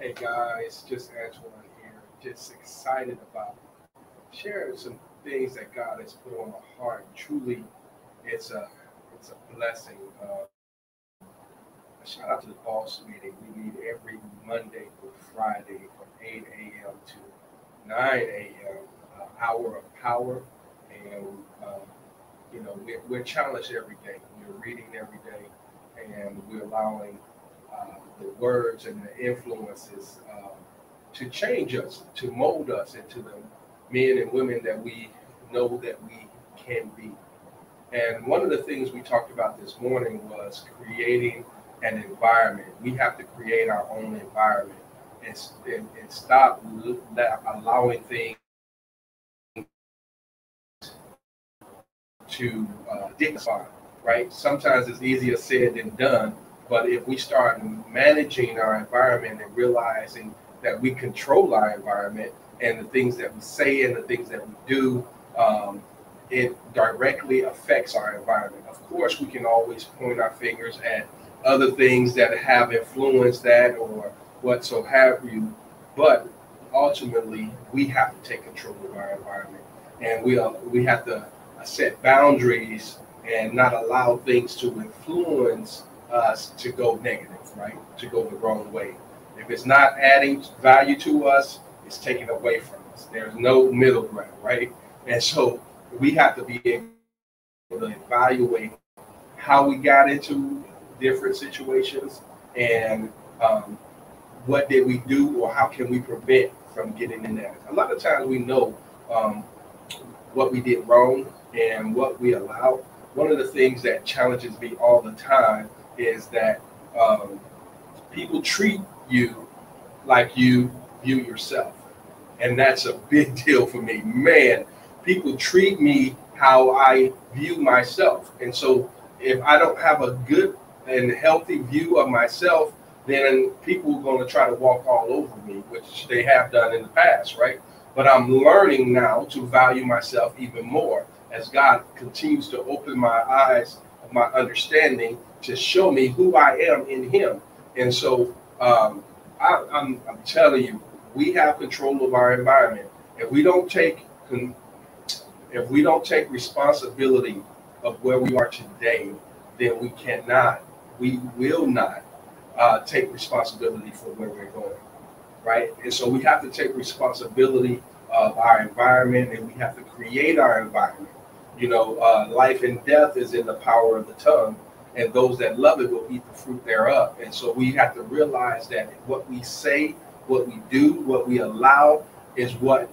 Hey guys, just Antoine here. Just excited about sharing some things that God has put on my heart. Truly, it's a it's a blessing. Uh, shout out to the boss meeting. We meet every Monday through Friday from 8 a.m. to 9 a.m. Uh, hour of power, and uh, you know we're, we're challenged every day. We're reading every day, and we're allowing the words and the influences uh, to change us, to mold us into the men and women that we know that we can be. And one of the things we talked about this morning was creating an environment. We have to create our own environment and, and, and stop allowing things to uh, dictate, right? Sometimes it's easier said than done, but if we start managing our environment and realizing that we control our environment and the things that we say and the things that we do, um, it directly affects our environment. Of course, we can always point our fingers at other things that have influenced that or what so have you, but ultimately we have to take control of our environment and we uh, we have to set boundaries and not allow things to influence us to go negative, right? To go the wrong way. If it's not adding value to us, it's taking away from us. There's no middle ground, right? And so we have to be able to evaluate how we got into different situations and um, what did we do or how can we prevent from getting in that. A lot of times we know um, what we did wrong and what we allowed. One of the things that challenges me all the time is that um, people treat you like you view yourself. And that's a big deal for me. Man, people treat me how I view myself. And so if I don't have a good and healthy view of myself, then people are going to try to walk all over me, which they have done in the past, right? But I'm learning now to value myself even more as God continues to open my eyes my understanding to show me who I am in Him. And so um, I, I'm, I'm telling you, we have control of our environment. If we don't take if we don't take responsibility of where we are today, then we cannot, we will not uh, take responsibility for where we're going, right? And so we have to take responsibility of our environment, and we have to create our environment. You know, uh, life and death is in the power of the tongue, and those that love it will eat the fruit thereof. And so we have to realize that what we say, what we do, what we allow is what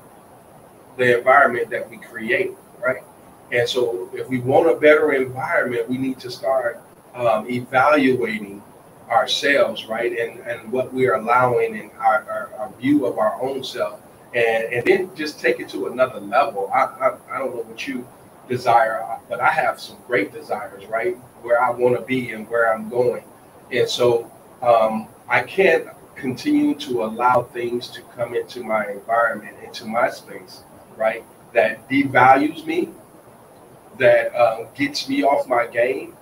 the environment that we create, right? And so if we want a better environment, we need to start um, evaluating ourselves, right? And, and what we are allowing in our, our, our, view of our own self. And, and then just take it to another level. I, I, I don't know what you desire, but I have some great desires, right? Where I want to be and where I'm going. And so um, I can't continue to allow things to come into my environment, into my space, right? That devalues me, that uh, gets me off my game,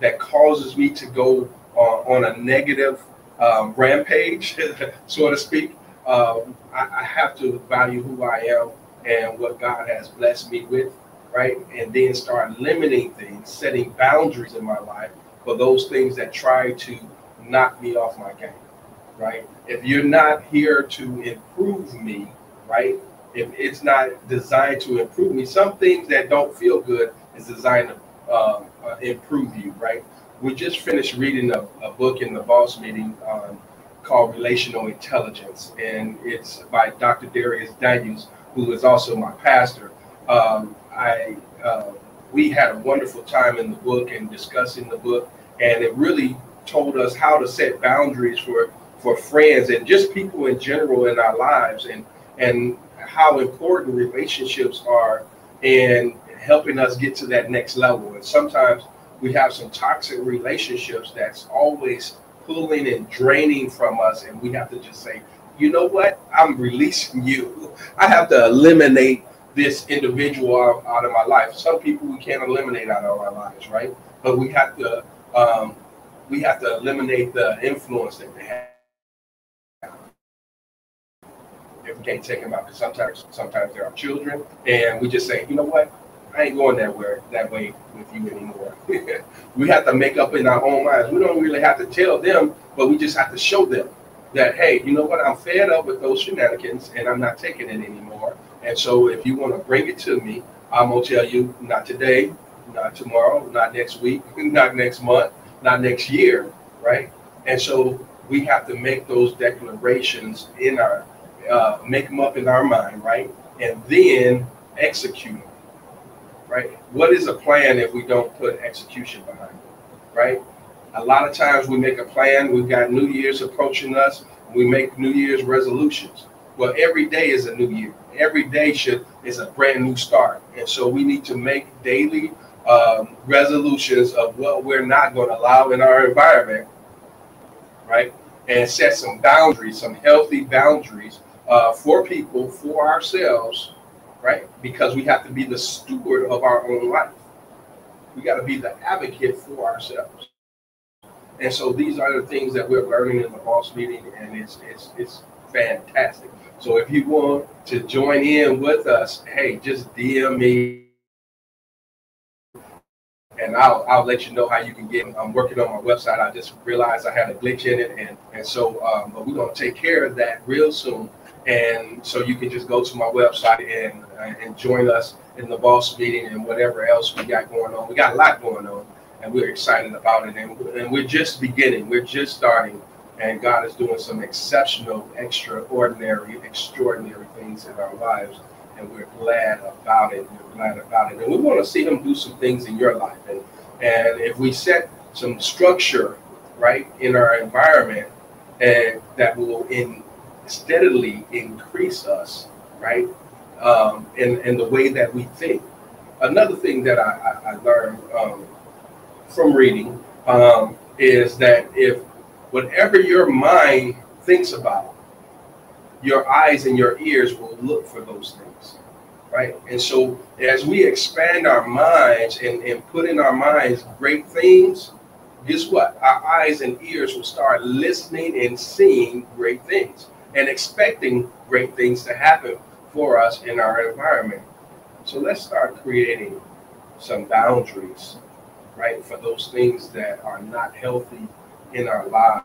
that causes me to go on, on a negative um, rampage, so to speak. Um, I, I have to value who I am and what God has blessed me with right? And then start limiting things, setting boundaries in my life for those things that try to knock me off my game, right? If you're not here to improve me, right? If it's not designed to improve me, some things that don't feel good is designed to um, uh, improve you, right? We just finished reading a, a book in the boss meeting um, called Relational Intelligence, and it's by Dr. Dharius Daniels, who is also my pastor. Um, I uh, we had a wonderful time in the book and discussing the book, and it really told us how to set boundaries for for friends and just people in general in our lives, and and how important relationships are in helping us get to that next level. And sometimes we have some toxic relationships that's always pulling and draining from us, and we have to just say, you know what? I'm releasing you. I have to eliminate this individual out, of my life. Some people we can't eliminate out of our lives, right? But we have to um, we have to eliminate the influence that they have. if we can't take them out. Because sometimes, sometimes they're our children, and we just say, you know what, I ain't going that way that way with you anymore. we have to make up in our own minds. We don't really have to tell them, but we just have to show them that hey, you know what, I'm fed up with those shenanigans, and I'm not taking it anymore. And so, if you want to bring it to me, I'm gonna tell you, not today, not tomorrow, not next week, not next month, not next year, right? And so we have to make those declarations in our, uh, make them up in our mind, right? And then execute them, right? What is a plan if we don't put execution behind it, right? A lot of times we make a plan, we've got New Year's approaching us, we make New Year's resolutions. Well, every day is a new year. Every day should is a brand new start. And so we need to make daily um, resolutions of what we're not going to allow in our environment, right? And set some boundaries, some healthy boundaries uh, for people, for ourselves, right? Because we have to be the steward of our own life. We got to be the advocate for ourselves. And so these are the things that we're learning in the boss meeting, and it's it's it's fantastic. So if you want to join in with us, hey, just DM me and I'll I'll let you know how you can get. I'm working on my website. I just realized I had a glitch in it, and and so um, but we're gonna take care of that real soon. And so you can just go to my website and uh, and join us in the boss meeting and whatever else we got going on. We got a lot going on, and we're excited about it. And, and we're just beginning. We're just starting, and God is doing some exceptional, extraordinary, extraordinary things in our lives and we're glad about it. We're glad about it, and we want to see Him do some things in your life. And and if we set some structure right in our environment, and that will in steadily increase us, right, um, in in the way that we think. Another thing that I, I, I learned um, from reading um, is that if whatever your mind thinks about, your eyes and your ears will look for those things right? And so as we expand our minds and, and put in our minds great things guess what? Our eyes and ears will start listening and seeing great things and expecting great things to happen for us in our environment. So let's start creating some boundaries right for those things that are not healthy in our lives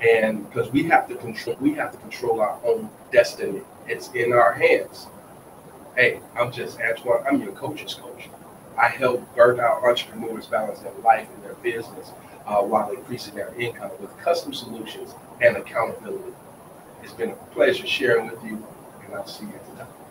and because we have to control we have to control our own destiny. It's in our hands. Hey i'm just antoine i'm your coach's coach. I help burn out entrepreneurs balance their life and their business uh, while increasing their income with custom solutions and accountability. It's been a pleasure sharing with you and i'll see you at